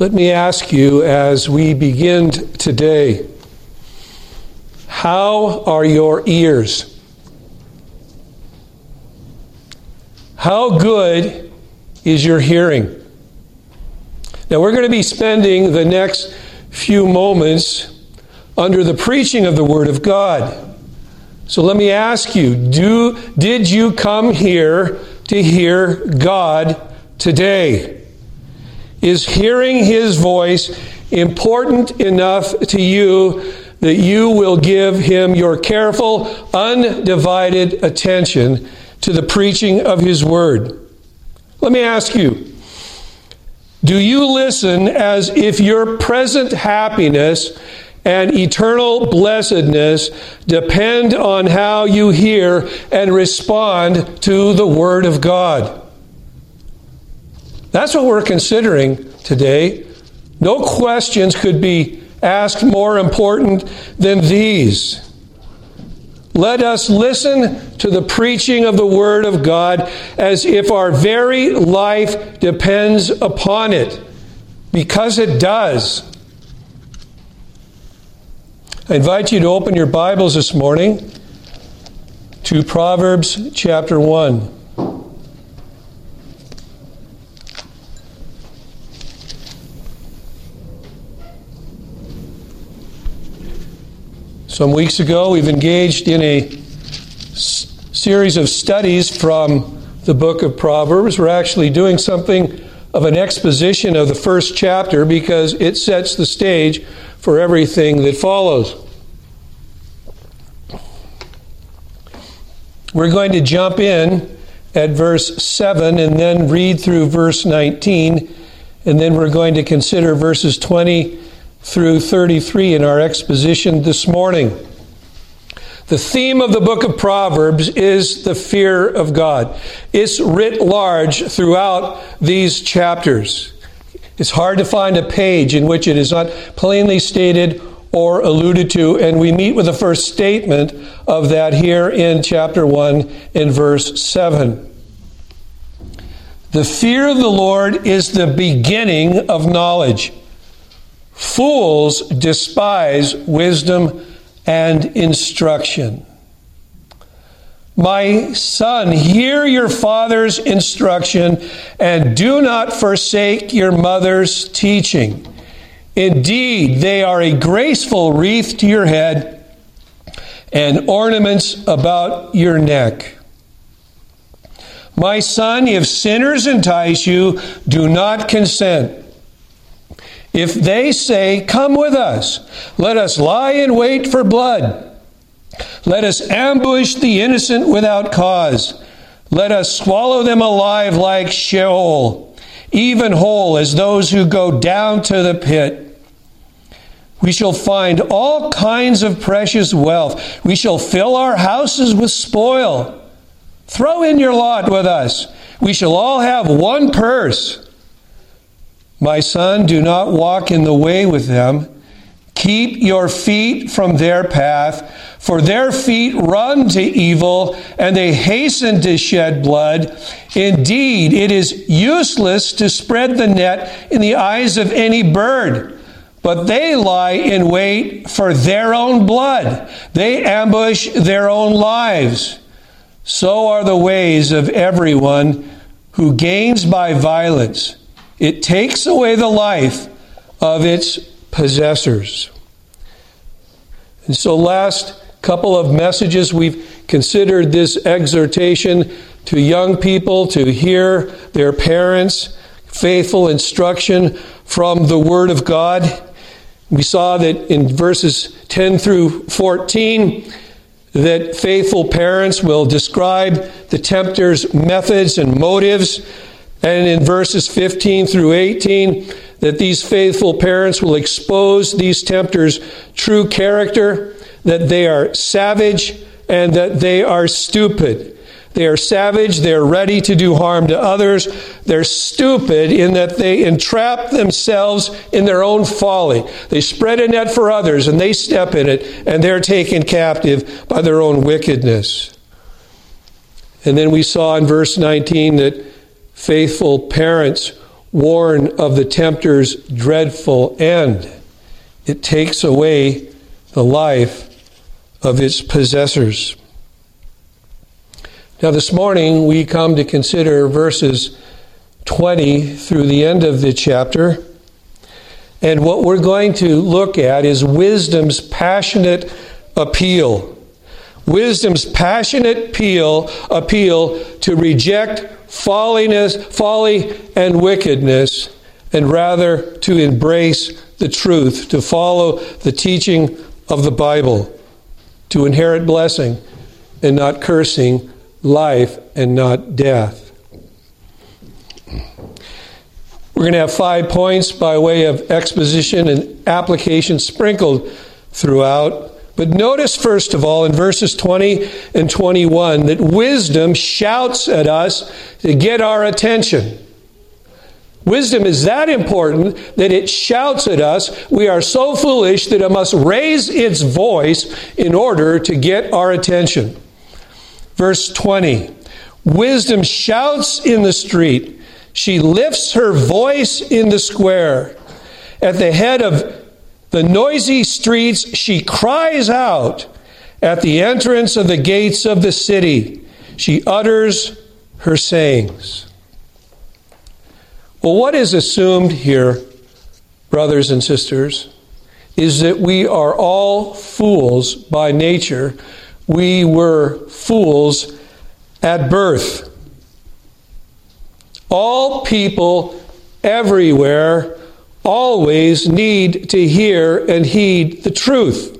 Let me ask you as we begin today how are your ears? How good is your hearing? Now, we're going to be spending the next few moments under the preaching of the Word of God. So let me ask you do, did you come here to hear God today? Is hearing His voice important enough to you that you will give Him your careful, undivided attention to the preaching of His Word? Let me ask you do you listen as if your present happiness and eternal blessedness depend on how you hear and respond to the Word of God? That's what we're considering today. No questions could be asked more important than these. Let us listen to the preaching of the Word of God as if our very life depends upon it, because it does. I invite you to open your Bibles this morning to Proverbs chapter 1. Some weeks ago, we've engaged in a s- series of studies from the book of Proverbs. We're actually doing something of an exposition of the first chapter because it sets the stage for everything that follows. We're going to jump in at verse 7 and then read through verse 19, and then we're going to consider verses 20 through 33 in our exposition this morning. The theme of the book of Proverbs is the fear of God. It's writ large throughout these chapters. It's hard to find a page in which it is not plainly stated or alluded to, and we meet with the first statement of that here in chapter 1 in verse 7. The fear of the Lord is the beginning of knowledge. Fools despise wisdom and instruction. My son, hear your father's instruction and do not forsake your mother's teaching. Indeed, they are a graceful wreath to your head and ornaments about your neck. My son, if sinners entice you, do not consent. If they say, Come with us, let us lie in wait for blood. Let us ambush the innocent without cause. Let us swallow them alive like Sheol, even whole as those who go down to the pit. We shall find all kinds of precious wealth. We shall fill our houses with spoil. Throw in your lot with us. We shall all have one purse. My son, do not walk in the way with them. Keep your feet from their path, for their feet run to evil, and they hasten to shed blood. Indeed, it is useless to spread the net in the eyes of any bird, but they lie in wait for their own blood. They ambush their own lives. So are the ways of everyone who gains by violence. It takes away the life of its possessors. And so, last couple of messages, we've considered this exhortation to young people to hear their parents' faithful instruction from the Word of God. We saw that in verses 10 through 14, that faithful parents will describe the tempter's methods and motives and in verses 15 through 18, that these faithful parents will expose these tempters' true character, that they are savage and that they are stupid. They are savage, they're ready to do harm to others. They're stupid in that they entrap themselves in their own folly. They spread a net for others and they step in it and they're taken captive by their own wickedness. And then we saw in verse 19 that faithful parents warn of the tempter's dreadful end. It takes away the life of its possessors. Now, this morning we come to consider verses 20 through the end of the chapter. And what we're going to look at is wisdom's passionate appeal. Wisdom's passionate appeal, appeal to reject folliness, folly and wickedness, and rather to embrace the truth, to follow the teaching of the Bible, to inherit blessing and not cursing, life and not death. We're going to have five points by way of exposition and application sprinkled throughout. But notice, first of all, in verses 20 and 21, that wisdom shouts at us to get our attention. Wisdom is that important that it shouts at us. We are so foolish that it must raise its voice in order to get our attention. Verse 20 Wisdom shouts in the street, she lifts her voice in the square. At the head of the noisy streets, she cries out. At the entrance of the gates of the city, she utters her sayings. Well, what is assumed here, brothers and sisters, is that we are all fools by nature. We were fools at birth. All people everywhere always need to hear and heed the truth.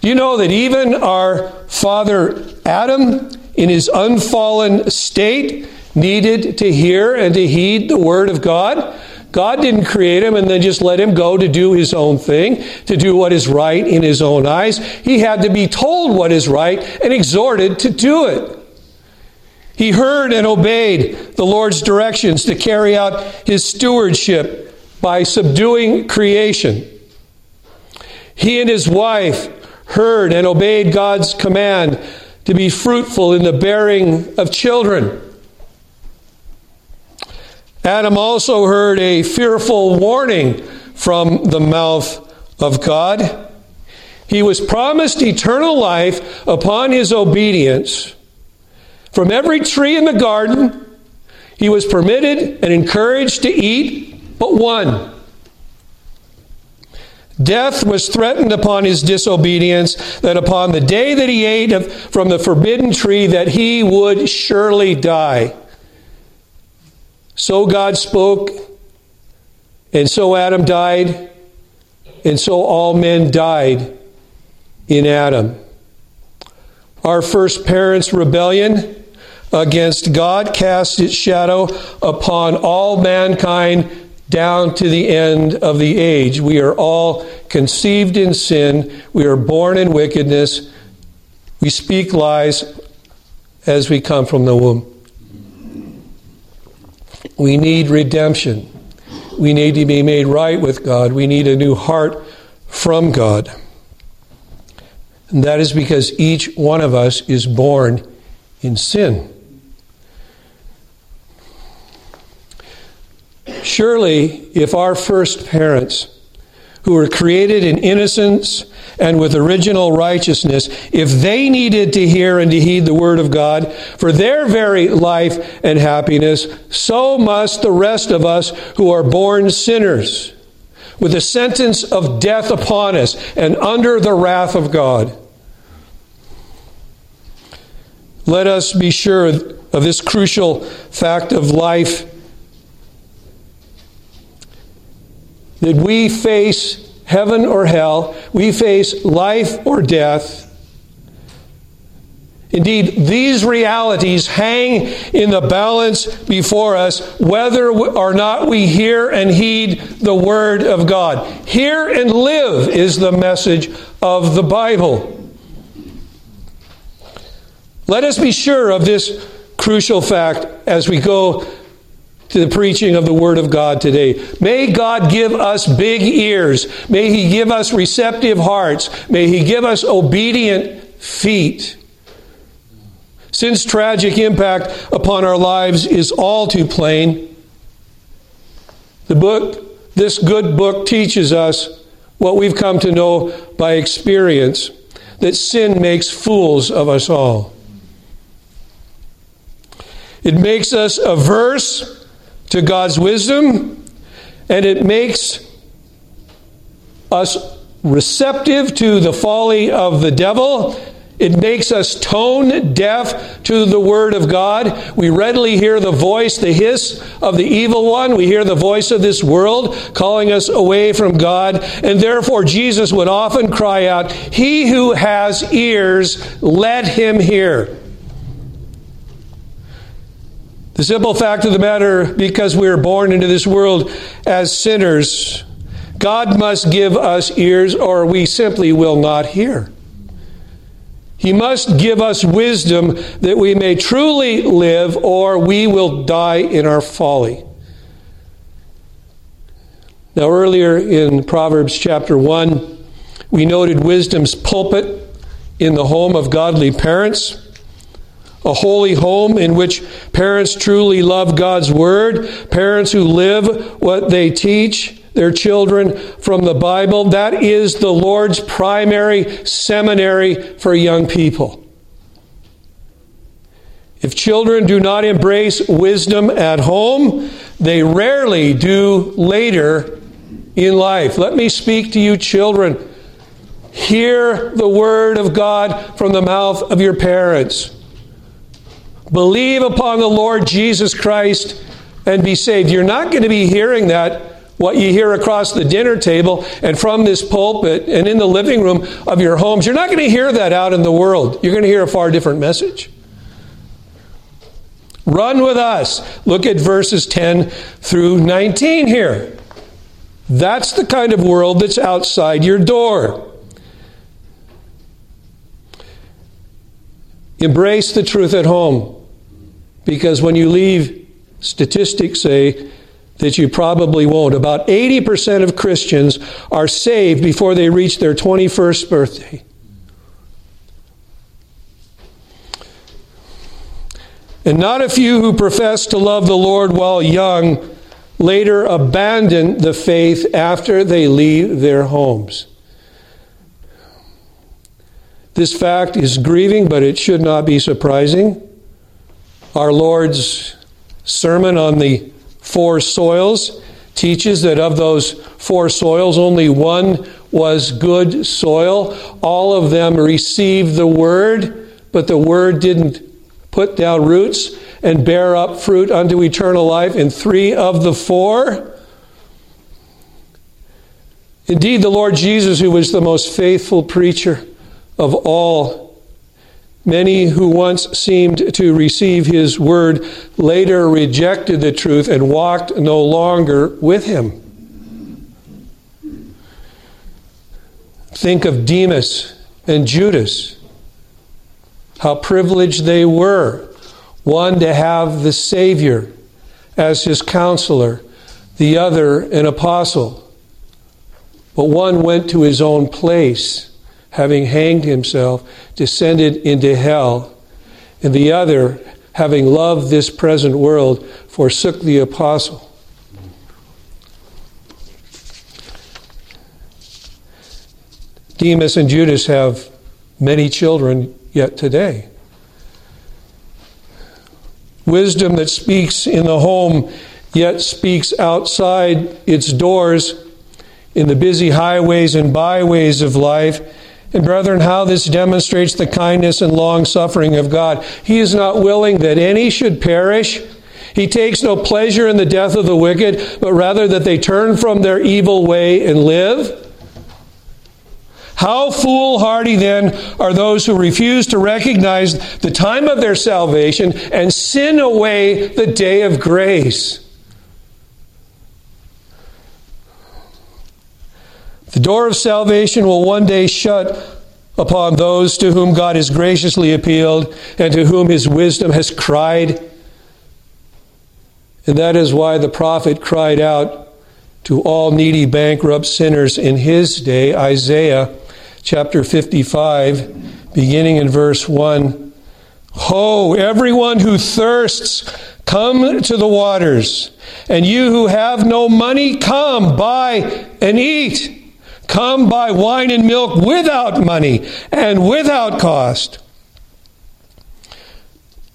Do you know that even our father Adam, in his unfallen state, needed to hear and to heed the word of God? God didn't create him and then just let him go to do his own thing, to do what is right in his own eyes. He had to be told what is right and exhorted to do it. He heard and obeyed the Lord's directions to carry out his stewardship by subduing creation. He and his wife heard and obeyed God's command to be fruitful in the bearing of children. Adam also heard a fearful warning from the mouth of God. He was promised eternal life upon his obedience from every tree in the garden, he was permitted and encouraged to eat but one. Death was threatened upon his disobedience, that upon the day that he ate from the forbidden tree, that he would surely die. So God spoke, and so Adam died, and so all men died in Adam. Our first parents' rebellion against God cast its shadow upon all mankind down to the end of the age. We are all conceived in sin. We are born in wickedness. We speak lies as we come from the womb. We need redemption. We need to be made right with God. We need a new heart from God. And that is because each one of us is born in sin. Surely, if our first parents, who were created in innocence and with original righteousness, if they needed to hear and to heed the word of God for their very life and happiness, so must the rest of us who are born sinners, with the sentence of death upon us and under the wrath of God. Let us be sure of this crucial fact of life that we face heaven or hell, we face life or death. Indeed, these realities hang in the balance before us whether or not we hear and heed the Word of God. Hear and live is the message of the Bible. Let us be sure of this crucial fact as we go to the preaching of the Word of God today. May God give us big ears. May He give us receptive hearts. May He give us obedient feet. Sin's tragic impact upon our lives is all too plain. The book, this good book teaches us what we've come to know by experience that sin makes fools of us all. It makes us averse to God's wisdom, and it makes us receptive to the folly of the devil. It makes us tone deaf to the Word of God. We readily hear the voice, the hiss of the evil one. We hear the voice of this world calling us away from God. And therefore, Jesus would often cry out, He who has ears, let him hear. The simple fact of the matter, because we are born into this world as sinners, God must give us ears or we simply will not hear. He must give us wisdom that we may truly live or we will die in our folly. Now, earlier in Proverbs chapter 1, we noted wisdom's pulpit in the home of godly parents a holy home in which parents truly love God's Word, parents who live what they teach, their children from the Bible. That is the Lord's primary seminary for young people. If children do not embrace wisdom at home, they rarely do later in life. Let me speak to you, children. Hear the word of God from the mouth of your parents. Believe upon the Lord Jesus Christ and be saved. You're not going to be hearing that what you hear across the dinner table and from this pulpit and in the living room of your homes. You're not going to hear that out in the world. You're going to hear a far different message. Run with us. Look at verses 10 through 19 here. That's the kind of world that's outside your door. Embrace the truth at home. Because when you leave, statistics say that you probably won't. About 80% of Christians are saved before they reach their 21st birthday. And not a few who profess to love the Lord while young later abandon the faith after they leave their homes. This fact is grieving, but it should not be surprising. Our Lord's sermon on the four soils teaches that of those four soils, only one was good soil. All of them received the word, but the word didn't put down roots and bear up fruit unto eternal life in three of the four. Indeed, the Lord Jesus, who was the most faithful preacher of all Many who once seemed to receive his word later rejected the truth and walked no longer with him. Think of Demas and Judas. How privileged they were. One to have the Savior as his counselor, the other an apostle. But one went to his own place having hanged himself, descended into hell, and the other, having loved this present world, forsook the apostle. Demas and Judas have many children yet today. Wisdom that speaks in the home yet speaks outside its doors in the busy highways and byways of life and brethren, how this demonstrates the kindness and long suffering of God. He is not willing that any should perish. He takes no pleasure in the death of the wicked, but rather that they turn from their evil way and live. How foolhardy then are those who refuse to recognize the time of their salvation and sin away the day of grace. The door of salvation will one day shut upon those to whom God has graciously appealed and to whom his wisdom has cried. And that is why the prophet cried out to all needy, bankrupt sinners in his day, Isaiah chapter 55, beginning in verse 1. Ho, everyone who thirsts, Come to the waters. And you who have no money, come, buy and eat. Come buy wine and milk without money and without cost.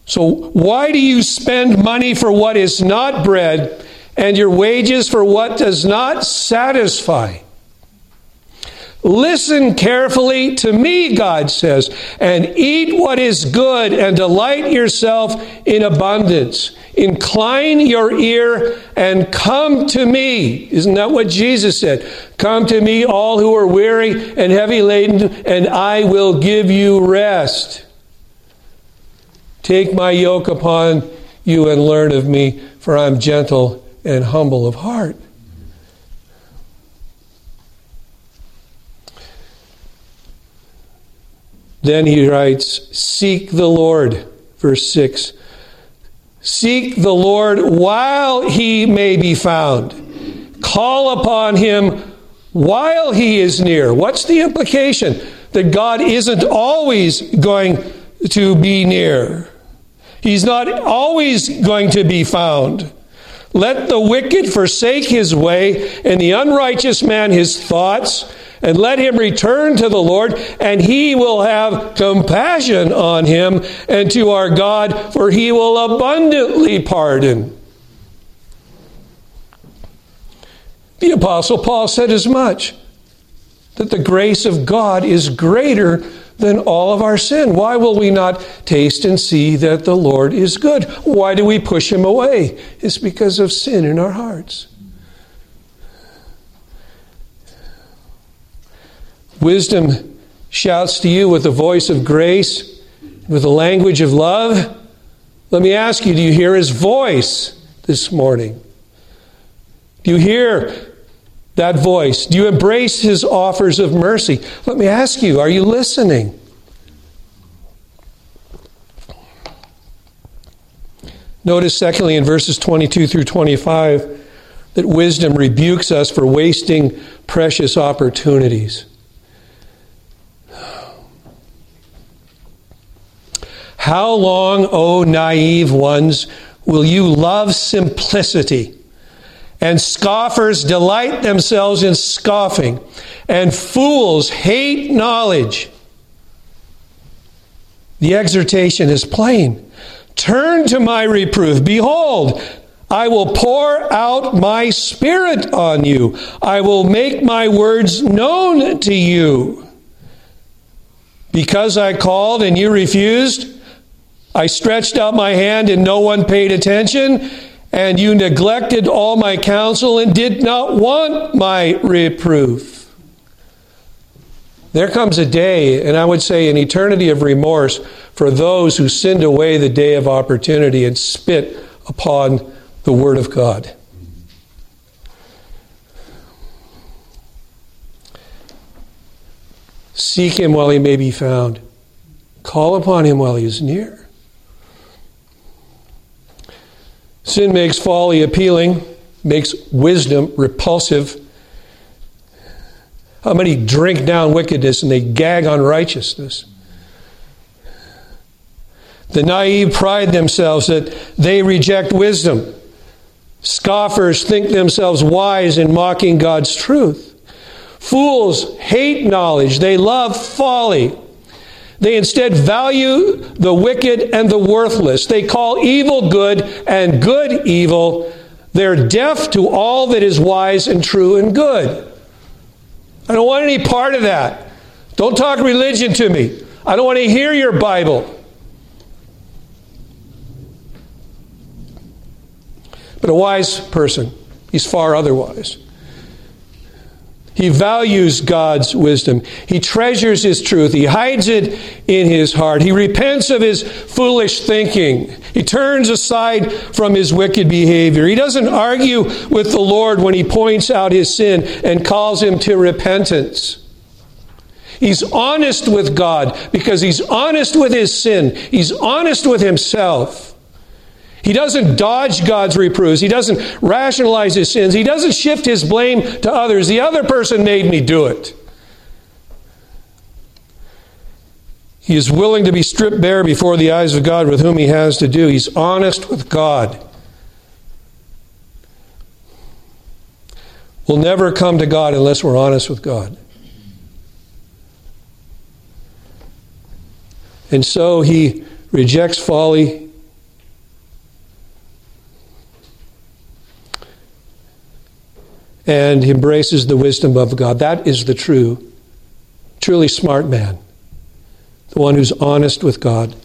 So, why do you spend money for what is not bread and your wages for what does not satisfy? Listen carefully to me, God says, and eat what is good and delight yourself in abundance. Incline your ear and come to me. Isn't that what Jesus said? Come to me, all who are weary and heavy laden, and I will give you rest. Take my yoke upon you and learn of me, for I am gentle and humble of heart. Then he writes, Seek the Lord, verse 6. Seek the Lord while he may be found. Call upon him while he is near. What's the implication? That God isn't always going to be near. He's not always going to be found. Let the wicked forsake his way, and the unrighteous man his thoughts and let him return to the Lord, and he will have compassion on him and to our God, for he will abundantly pardon. The Apostle Paul said as much that the grace of God is greater than all of our sin. Why will we not taste and see that the Lord is good? Why do we push him away? It's because of sin in our hearts. Wisdom shouts to you with the voice of grace, with the language of love. Let me ask you do you hear his voice this morning? Do you hear that voice? Do you embrace his offers of mercy? Let me ask you are you listening? Notice, secondly, in verses 22 through 25, that wisdom rebukes us for wasting precious opportunities. How long, O naive ones, will you love simplicity? And scoffers delight themselves in scoffing, and fools hate knowledge. The exhortation is plain Turn to my reproof. Behold, I will pour out my spirit on you. I will make my words known to you. Because I called and you refused, I stretched out my hand and no one paid attention, and you neglected all my counsel and did not want my reproof. There comes a day, and I would say an eternity of remorse for those who sinned away the day of opportunity and spit upon the Word of God. Seek Him while He may be found, call upon Him while He is near. Sin makes folly appealing, makes wisdom repulsive. How many drink down wickedness and they gag on righteousness? The naive pride themselves that they reject wisdom. Scoffers think themselves wise in mocking God's truth. Fools hate knowledge, they love folly. They instead value the wicked and the worthless. They call evil good and good evil. They're deaf to all that is wise and true and good. I don't want any part of that. Don't talk religion to me. I don't want to hear your Bible. But a wise person, he's far otherwise. He values God's wisdom. He treasures His truth. He hides it in his heart. He repents of his foolish thinking. He turns aside from his wicked behavior. He doesn't argue with the Lord when he points out his sin and calls him to repentance. He's honest with God because he's honest with his sin. He's honest with himself. He doesn't dodge God's reproofs. He doesn't rationalize his sins. He doesn't shift his blame to others. The other person made me do it. He is willing to be stripped bare before the eyes of God with whom he has to do. He's honest with God. We'll never come to God unless we're honest with God. And so he rejects folly. And embraces the wisdom of God. That is the true, truly smart man. The one who's honest with God,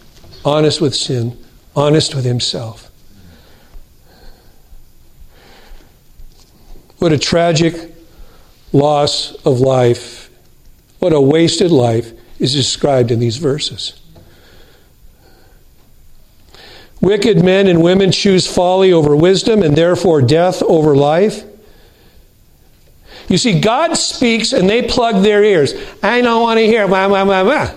honest with sin, honest with himself. What a tragic loss of life. What a wasted life is described in these verses. Wicked men and women choose folly over wisdom and therefore death over life. You see, God speaks and they plug their ears. I don't want to hear blah, blah, blah, blah.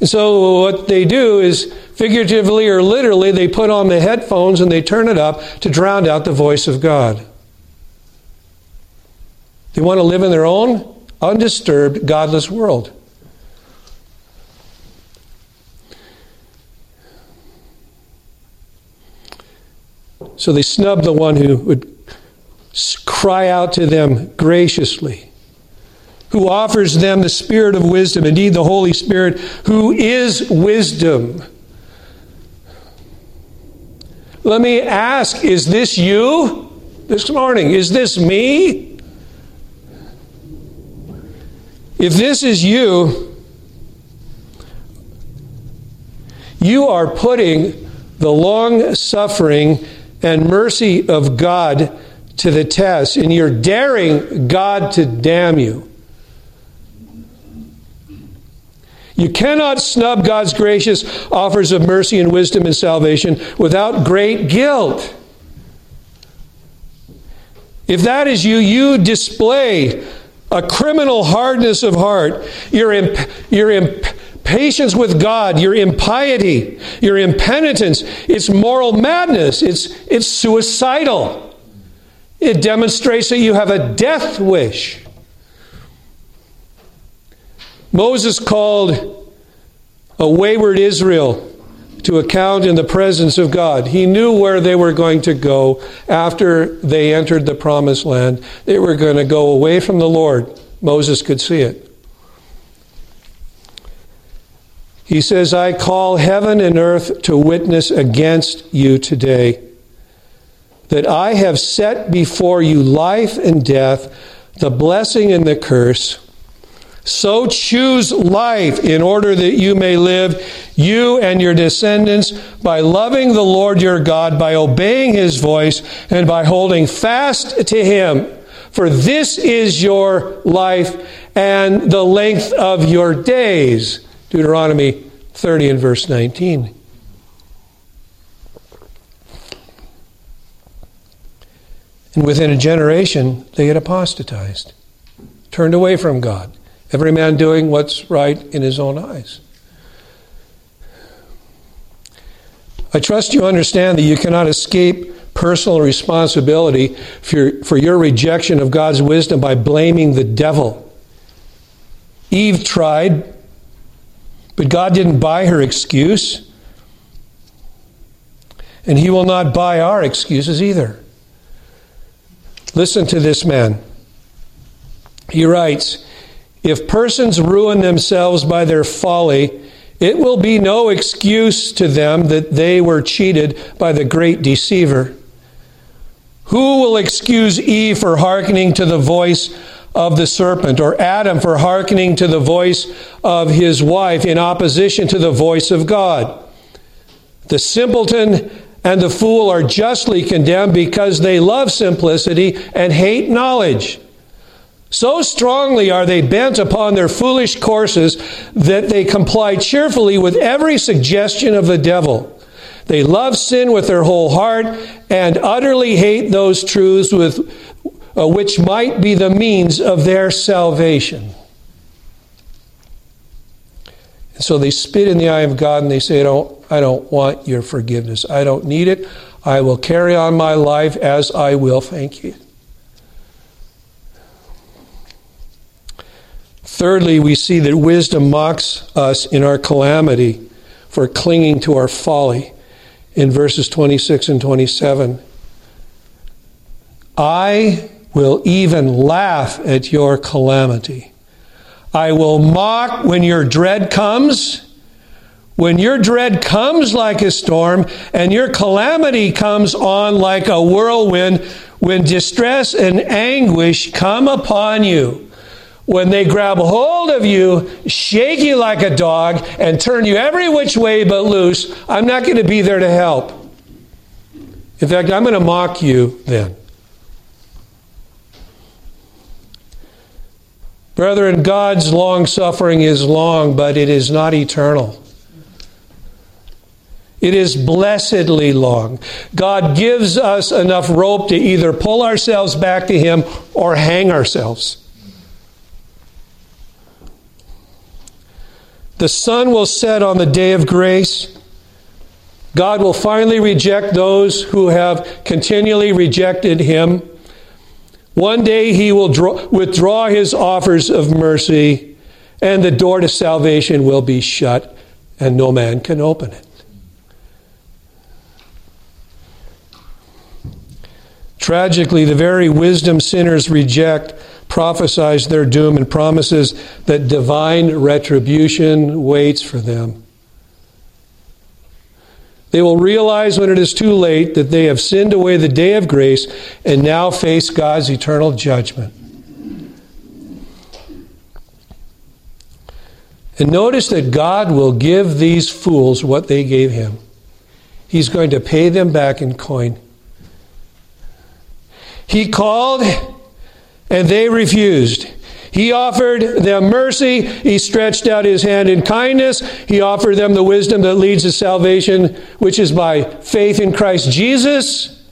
And so what they do is, figuratively or literally, they put on the headphones and they turn it up to drown out the voice of God. They want to live in their own undisturbed, godless world. So they snub the one who would cry out to them graciously, who offers them the spirit of wisdom, indeed, the Holy Spirit, who is wisdom. Let me ask is this you this morning? Is this me? If this is you, you are putting the long suffering and mercy of God to the test, and you're daring God to damn you. You cannot snub God's gracious offers of mercy and wisdom and salvation without great guilt. If that is you, you display a criminal hardness of heart. Your, imp- your imp- patience with God, your impiety, your impenitence, it's moral madness, it's, it's suicidal. It demonstrates that you have a death wish. Moses called a wayward Israel to account in the presence of God. He knew where they were going to go after they entered the promised land. They were going to go away from the Lord. Moses could see it. He says, I call heaven and earth to witness against you today that I have set before you life and death, the blessing and the curse. So choose life in order that you may live, you and your descendants, by loving the Lord your God, by obeying his voice, and by holding fast to him. For this is your life and the length of your days Deuteronomy 30 and verse 19. And within a generation, they had apostatized, turned away from God, every man doing what's right in his own eyes. I trust you understand that you cannot escape personal responsibility for your, for your rejection of God's wisdom by blaming the devil. Eve tried, but God didn't buy her excuse. And He will not buy our excuses either. Listen to this man. He writes If persons ruin themselves by their folly, it will be no excuse to them that they were cheated by the great deceiver. Who will excuse Eve for hearkening to the voice of the serpent, or Adam for hearkening to the voice of his wife in opposition to the voice of God. The simpleton and the fool are justly condemned because they love simplicity and hate knowledge. So strongly are they bent upon their foolish courses that they comply cheerfully with every suggestion of the devil. They love sin with their whole heart and utterly hate those truths with uh, which might be the means of their salvation. And so they spit in the eye of God and they say, I don't, I don't want your forgiveness. I don't need it. I will carry on my life as I will. Thank you. Thirdly, we see that wisdom mocks us in our calamity for clinging to our folly in verses 26 and 27. I will even laugh at your calamity. I will mock when your dread comes. When your dread comes like a storm and your calamity comes on like a whirlwind, when distress and anguish come upon you, when they grab hold of you, shake you like a dog, and turn you every which way but loose, I'm not going to be there to help. In fact, I'm going to mock you then. Brethren, God's long suffering is long, but it is not eternal. It is blessedly long. God gives us enough rope to either pull ourselves back to Him or hang ourselves. The sun will set on the day of grace. God will finally reject those who have continually rejected Him. One day he will draw, withdraw his offers of mercy, and the door to salvation will be shut, and no man can open it. Tragically, the very wisdom sinners reject prophesies their doom and promises that divine retribution waits for them. They will realize when it is too late that they have sinned away the day of grace and now face God's eternal judgment. And notice that God will give these fools what they gave him. He's going to pay them back in coin. He called and they refused. He offered them mercy. He stretched out his hand in kindness. He offered them the wisdom that leads to salvation, which is by faith in Christ Jesus.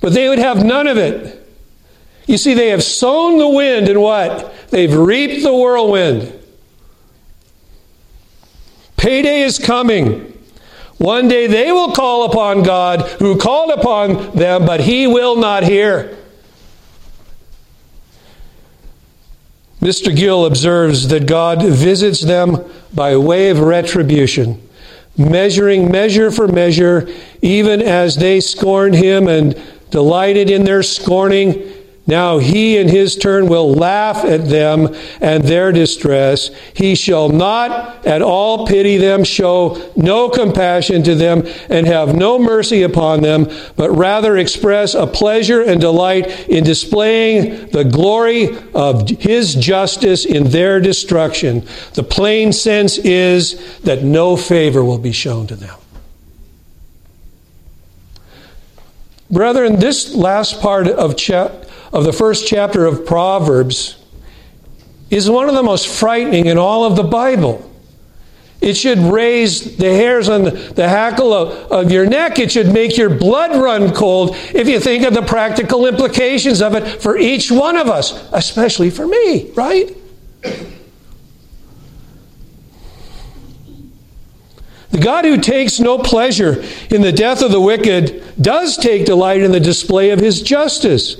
But they would have none of it. You see, they have sown the wind and what? They've reaped the whirlwind. Payday is coming. One day they will call upon God who called upon them, but he will not hear. Mr. Gill observes that God visits them by way of retribution, measuring measure for measure, even as they scorned him and delighted in their scorning. Now he in his turn will laugh at them and their distress. He shall not at all pity them, show no compassion to them, and have no mercy upon them, but rather express a pleasure and delight in displaying the glory of his justice in their destruction. The plain sense is that no favor will be shown to them. Brethren, this last part of chapter of the first chapter of Proverbs is one of the most frightening in all of the Bible. It should raise the hairs on the hackle of, of, your neck. It should make your blood run cold if you think of the practical implications of it for each one of us, especially for me, right? The God who takes no pleasure in the death of the wicked does take delight in the display of his justice.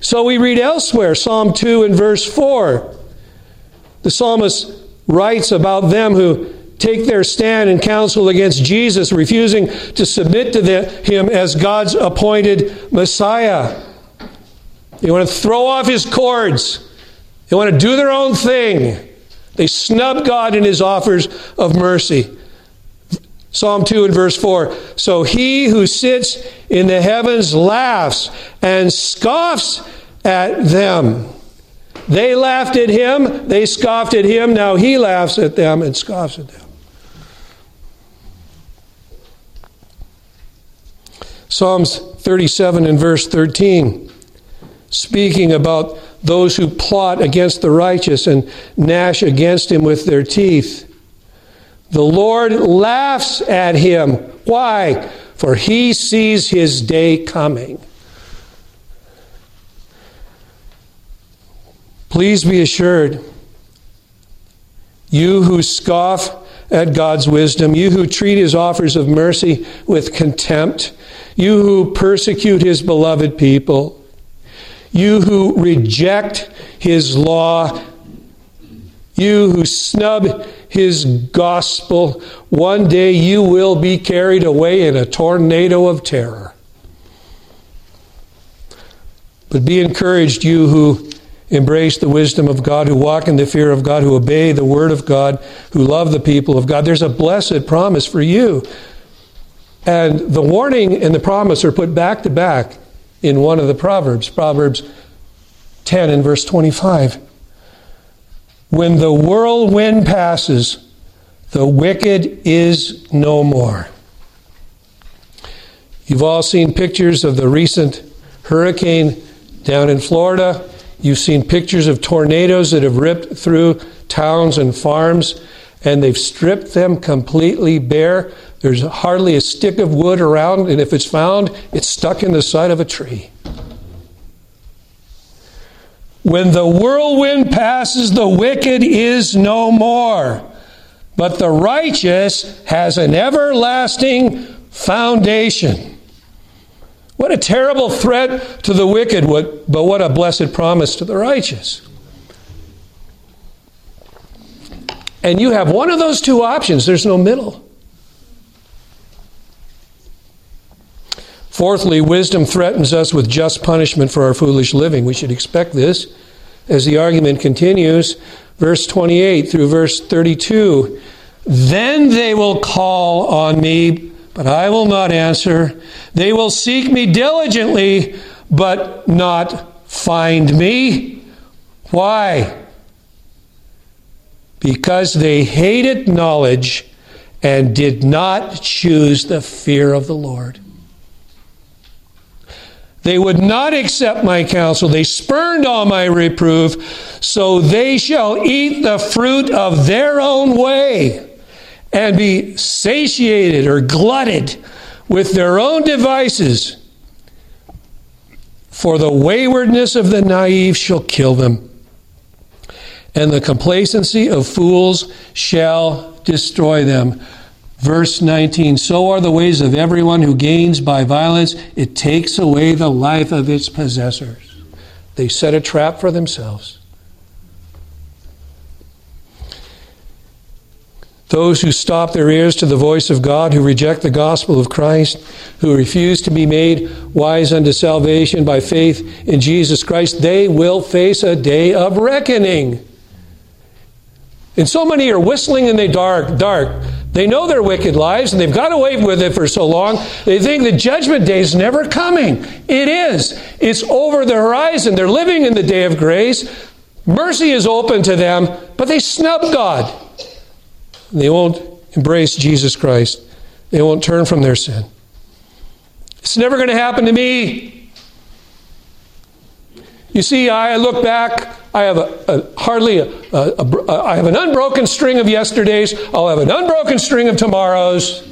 So we read elsewhere, Psalm 2 and verse 4. The psalmist writes about them who take their stand and counsel against Jesus, refusing to submit to the, him as God's appointed Messiah. They want to throw off his cords. They want to do their own thing. They snub God in his offers of mercy. Psalm 2 and verse 4. So he who sits in the heavens laughs and scoffs at them. They laughed at him, they scoffed at him, now he laughs at them and scoffs at them. Psalms 37 and verse 13, speaking about those who plot against the righteous and gnash against him with their teeth. The Lord laughs at him. Why? For he sees his day coming. Please be assured, you who scoff at God's wisdom, you who treat his offers of mercy with contempt, you who persecute his beloved people, you who reject his law You who snub his gospel, one day you will be carried away in a tornado of terror. But be encouraged, you who embrace the wisdom of God, who walk in the fear of God, who obey the word of God, who love the people of God. There's a blessed promise for you. And the warning and the promise are put back to back in one of the Proverbs, Proverbs 10 and verse 25. When the whirlwind passes, the wicked is no more. You've all seen pictures of the recent hurricane down in Florida. You've seen pictures of tornadoes that have ripped through towns and farms, and they've stripped them completely bare. There's hardly a stick of wood around, and if it's found, it's stuck in the side of a tree. When the whirlwind passes, the wicked is no more, but the righteous has an everlasting foundation. What a terrible threat to the wicked, but what a blessed promise to the righteous. And you have one of those two options, there's no middle. Fourthly, wisdom threatens us with just punishment for our foolish living. We should expect this as the argument continues. Verse 28 through verse 32. Then they will call on me, but I will not answer. They will seek me diligently, but not find me. Why? Because they hated knowledge and did not choose the fear of the Lord. They would not accept my counsel. They spurned all my reproof. So they shall eat the fruit of their own way and be satiated or glutted with their own devices. For the waywardness of the naive shall kill them, and the complacency of fools shall destroy them. Verse 19 So are the ways of everyone who gains by violence, it takes away the life of its possessors. They set a trap for themselves. Those who stop their ears to the voice of God, who reject the gospel of Christ, who refuse to be made wise unto salvation by faith in Jesus Christ, they will face a day of reckoning. And so many are whistling in the dark, dark. They know their wicked lives and they've got away with it for so long. They think the judgment day is never coming. It is. It's over the horizon. They're living in the day of grace. Mercy is open to them, but they snub God. They won't embrace Jesus Christ. They won't turn from their sin. It's never going to happen to me. You see, I look back I have a, a hardly a, a, I have an unbroken string of yesterdays. I'll have an unbroken string of tomorrows.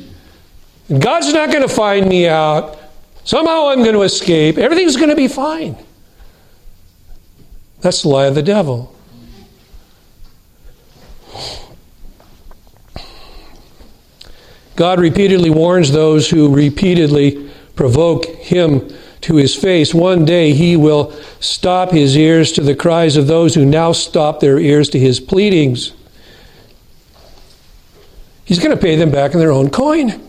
And God's not going to find me out. Somehow I'm going to escape. Everything's going to be fine. That's the lie of the devil. God repeatedly warns those who repeatedly provoke him to his face. One day he will stop his ears to the cries of those who now stop their ears to his pleadings. He's going to pay them back in their own coin.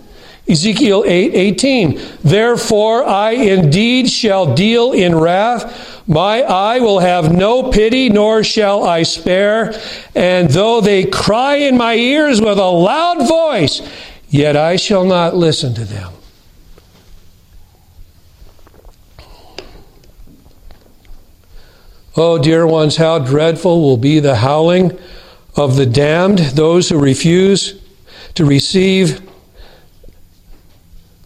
Ezekiel 8 18. Therefore, I indeed shall deal in wrath. My eye will have no pity, nor shall I spare. And though they cry in my ears with a loud voice, yet I shall not listen to them. Oh, dear ones, how dreadful will be the howling of the damned, those who refuse to receive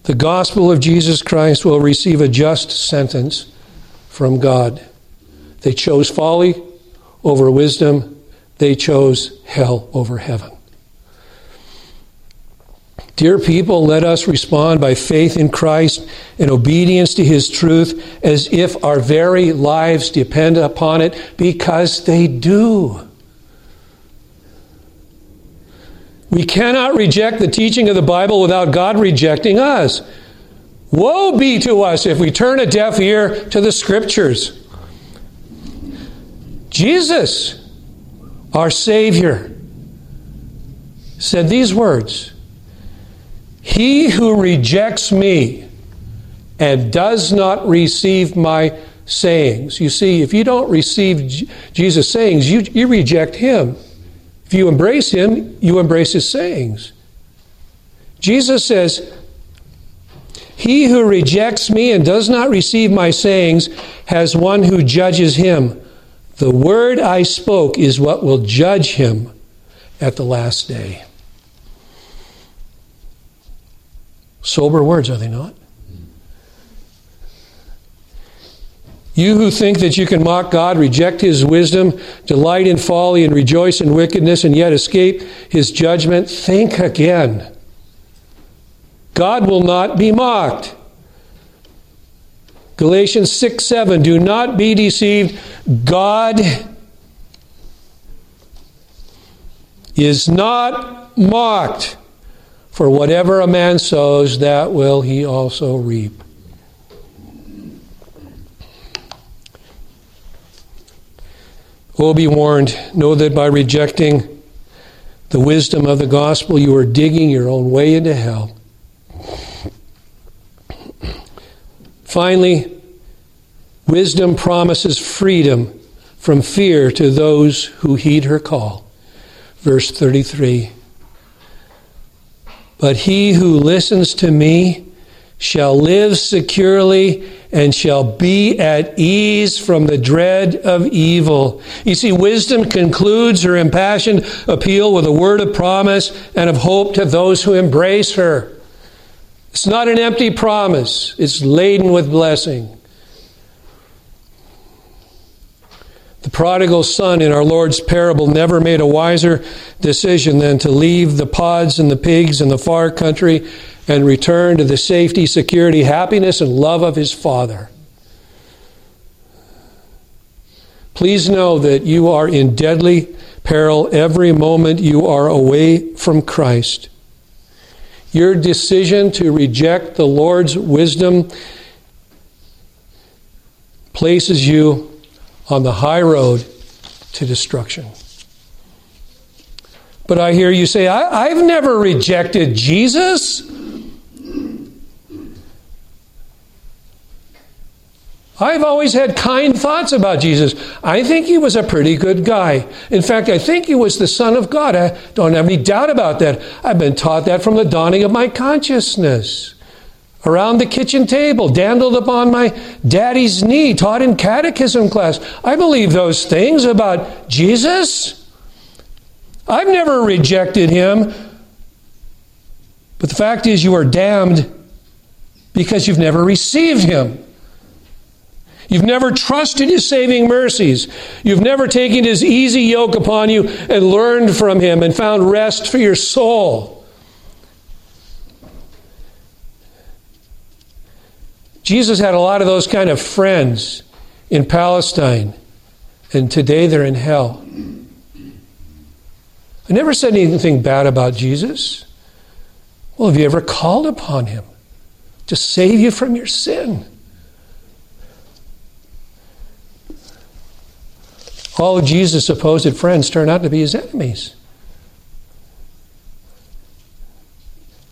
the gospel of Jesus Christ will receive a just sentence from God. They chose folly over wisdom, they chose hell over heaven. Dear people, let us respond by faith in Christ and obedience to His truth as if our very lives depend upon it, because they do. We cannot reject the teaching of the Bible without God rejecting us. Woe be to us if we turn a deaf ear to the Scriptures. Jesus our Savior, said these words He who rejects me and does not receive my sayings. You see, if you don't receive Jesus' sayings, you, you reject him. If you embrace him, you embrace his sayings. Jesus says, He who rejects me and does not receive my sayings has one who judges him. The word I spoke is what will judge him at the last day. Sober words, are they not? You who think that you can mock God, reject His wisdom, delight in folly, and rejoice in wickedness, and yet escape His judgment, think again. God will not be mocked. Galatians 6 7. Do not be deceived. God is not mocked. For whatever a man sows, that will he also reap. Oh, be warned. Know that by rejecting the wisdom of the gospel, you are digging your own way into hell. Finally, wisdom promises freedom from fear to those who heed her call. Verse 33 But he who listens to me shall live securely and shall be at ease from the dread of evil. You see, wisdom concludes her impassioned appeal with a word of promise and of hope to those who embrace her. It's not an empty promise, it's laden with blessing. The prodigal son in our Lord's parable never made a wiser decision than to leave the pods and the pigs in the far country and return to the safety, security, happiness, and love of his Father. Please know that you are in deadly peril every moment you are away from Christ. Your decision to reject the Lord's wisdom places you on the high road to destruction. But I hear you say, I, have never rejected Jesus. I've always had kind thoughts about Jesus. I think he was a pretty good guy. In fact, I think he was the Son of God. I don't have any doubt about that. I've been taught that from the dawning of my consciousness. Around the kitchen table, dandled upon my daddy's knee, taught in catechism class. I believe those things about Jesus. I've never rejected him. But the fact is, you are damned because you've never received him. You've never trusted His saving mercies. You've never taken His easy yoke upon you and learned from Him and found rest for your soul. Jesus had a lot of those kind of friends in Palestine, and today they're in hell. I never said anything bad about Jesus. Well, have you ever called upon Him to save you from your sin? All Jesus' supposed friends turn out to be his enemies.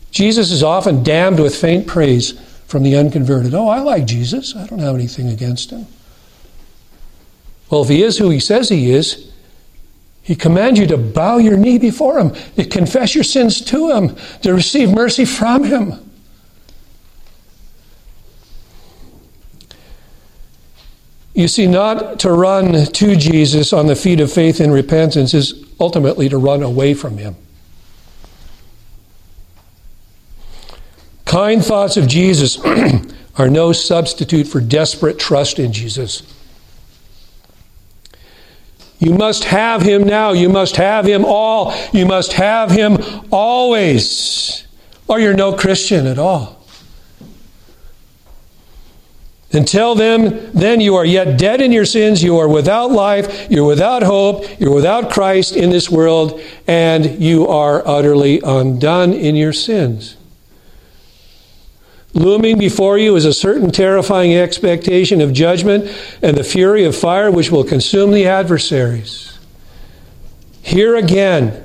Jesus is often damned with faint praise from the unconverted. Oh, I like Jesus. I don't have anything against him. Well, if he is who he says he is, he commands you to bow your knee before him, to confess your sins to him, to receive mercy from him. You see, not to run to Jesus on the feet of faith and repentance is ultimately to run away from Him. Kind thoughts of Jesus are no substitute for desperate trust in Jesus. You must have Him now. You must have Him all. You must have Him always, or you're no Christian at all. Until then, then you are yet dead in your sins, you are without life, you're without hope, you're without Christ in this world, and you are utterly undone in your sins. Looming before you is a certain terrifying expectation of judgment and the fury of fire which will consume the adversaries. Here again,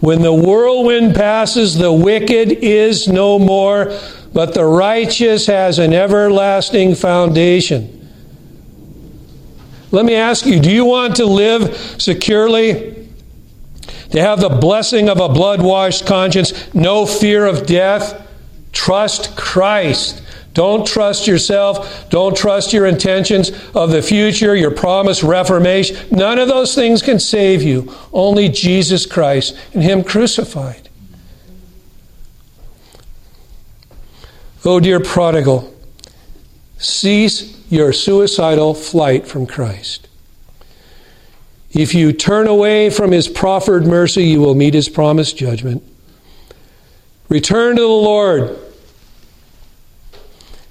when the whirlwind passes, the wicked is no more, but the righteous has an everlasting foundation. Let me ask you do you want to live securely? To have the blessing of a blood washed conscience, no fear of death? Trust Christ. Don't trust yourself. Don't trust your intentions of the future, your promised reformation. None of those things can save you. Only Jesus Christ and Him crucified. Oh, dear prodigal, cease your suicidal flight from Christ. If you turn away from His proffered mercy, you will meet His promised judgment. Return to the Lord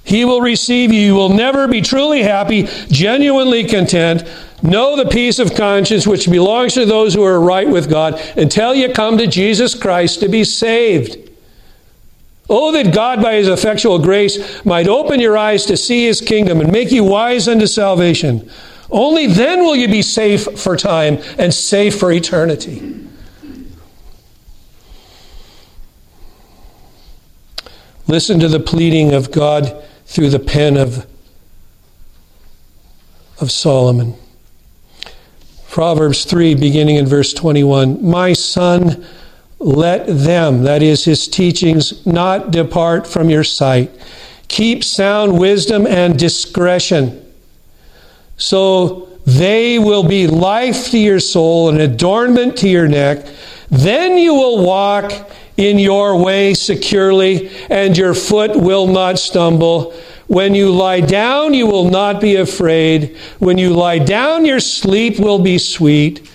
he will receive you. You will never be truly happy, genuinely content. Know the peace of conscience which belongs to those who are right with God until you come to Jesus Christ to be saved. Oh, that God, by his effectual grace, might open your eyes to see his kingdom and make you wise unto salvation. Only then will you be safe for time and safe for eternity. Listen to the pleading of God through the pen of, of Solomon. Proverbs 3, beginning in verse 21 My son, let them, that is his teachings, not depart from your sight. Keep sound wisdom and discretion. So they will be life to your soul and adornment to your neck. Then you will walk in your way securely, and your foot will not stumble. When you lie down, you will not be afraid. When you lie down, your sleep will be sweet.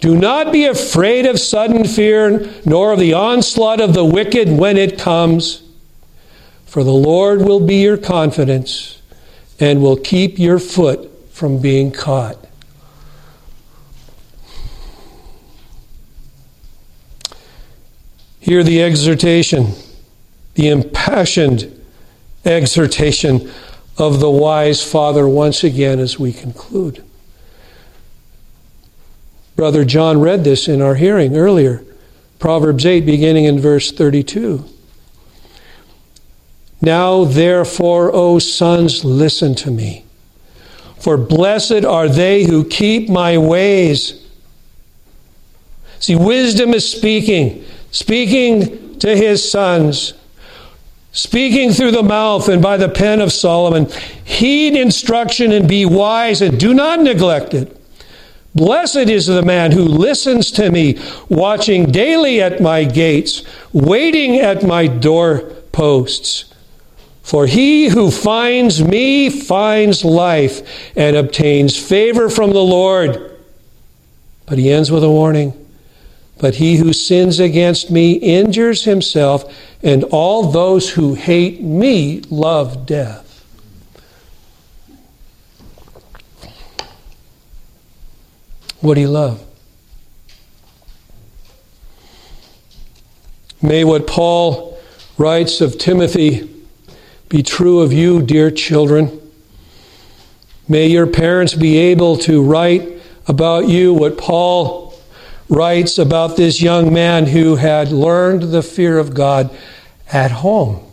Do not be afraid of sudden fear, nor of the onslaught of the wicked when it comes. For the Lord will be your confidence and will keep your foot from being caught. Hear the exhortation, the impassioned exhortation of the wise father once again as we conclude. Brother John read this in our hearing earlier. Proverbs 8, beginning in verse 32. Now, therefore, O sons, listen to me. For blessed are they who keep my ways. See, wisdom is speaking speaking to his sons, speaking through the mouth and by the pen of Solomon. Heed instruction and be wise and do not neglect it. Blessed is the man who listens to me, watching daily at my gates, waiting at my doorposts. For he who finds me finds life and obtains favor from the Lord. But he ends with a warning. But he who sins against me injures himself, and all those who hate me love death. What do you love? May what Paul writes of Timothy be true of you, dear children. May your parents be able to write about you what Paul writes about this young man who had learned the fear of God at home.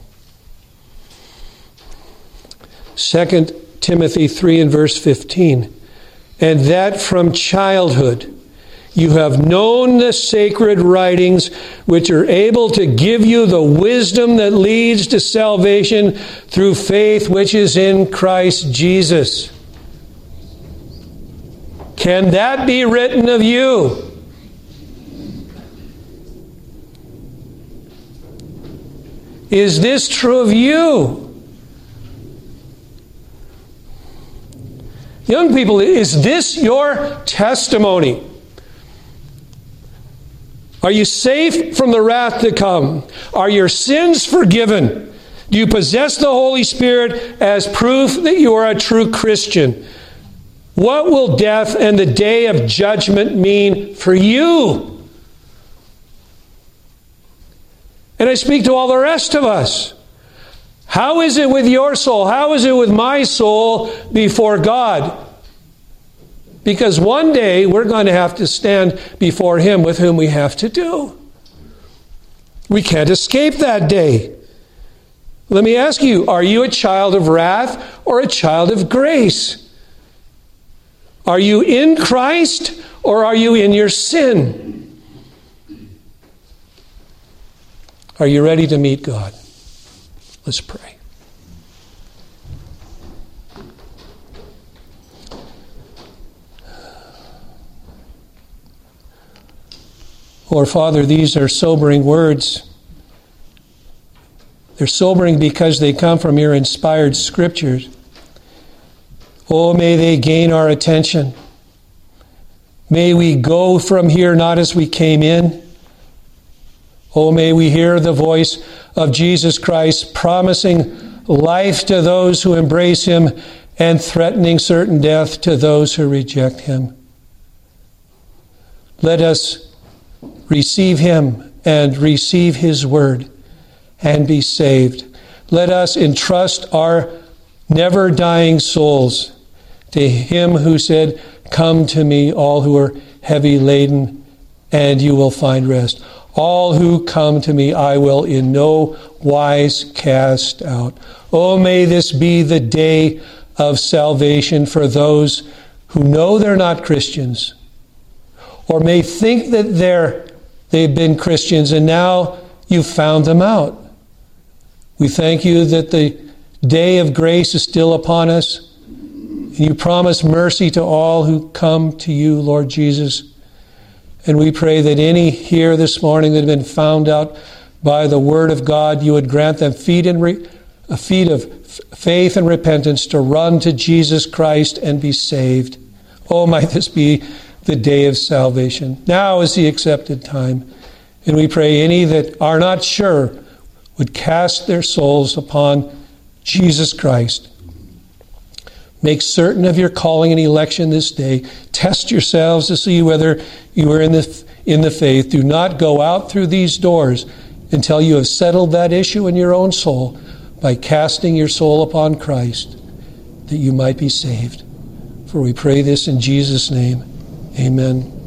2 Timothy 3 and verse 15. And that from childhood you have known the sacred writings, which are able to give you the wisdom that leads to salvation through faith which is in Christ Jesus. Can that be written of you? Is this true of you? Young people, is this your testimony? Are you safe from the wrath to come? Are your sins forgiven? Do you possess the Holy Spirit as proof that you are a true Christian? What will death and the day of judgment mean for you? And I speak to all the rest of us. How is it with your soul? How is it with my soul before God? Because one day we're going to have to stand before Him with whom we have to do. We can't escape that day. Let me ask you are you a child of wrath or a child of grace? Are you in Christ or are you in your sin? Are you ready to meet God? Let's pray. Or, Father, these are sobering words. They're sobering because they come from your inspired scriptures. Oh, may they gain our attention. May we go from here not as we came in. Oh, may we hear the voice of Jesus Christ promising life to those who embrace him and threatening certain death to those who reject him. Let us receive him and receive his word and be saved. Let us entrust our never dying souls to him who said, Come to me, all who are heavy laden, and you will find rest. All who come to me, I will in no wise cast out. Oh, may this be the day of salvation for those who know they're not Christians, or may think that they're They've been Christians, and now you've found them out. We thank you that the day of grace is still upon us. You promise mercy to all who come to you, Lord Jesus. And we pray that any here this morning that have been found out by the word of God, you would grant them feet, and re- a feet of faith and repentance to run to Jesus Christ and be saved. Oh, might this be the day of salvation. Now is the accepted time. And we pray any that are not sure would cast their souls upon Jesus Christ. Make certain of your calling and election this day. Test yourselves to see whether you are in the, in the faith. Do not go out through these doors until you have settled that issue in your own soul by casting your soul upon Christ, that you might be saved. For we pray this in Jesus' name. Amen.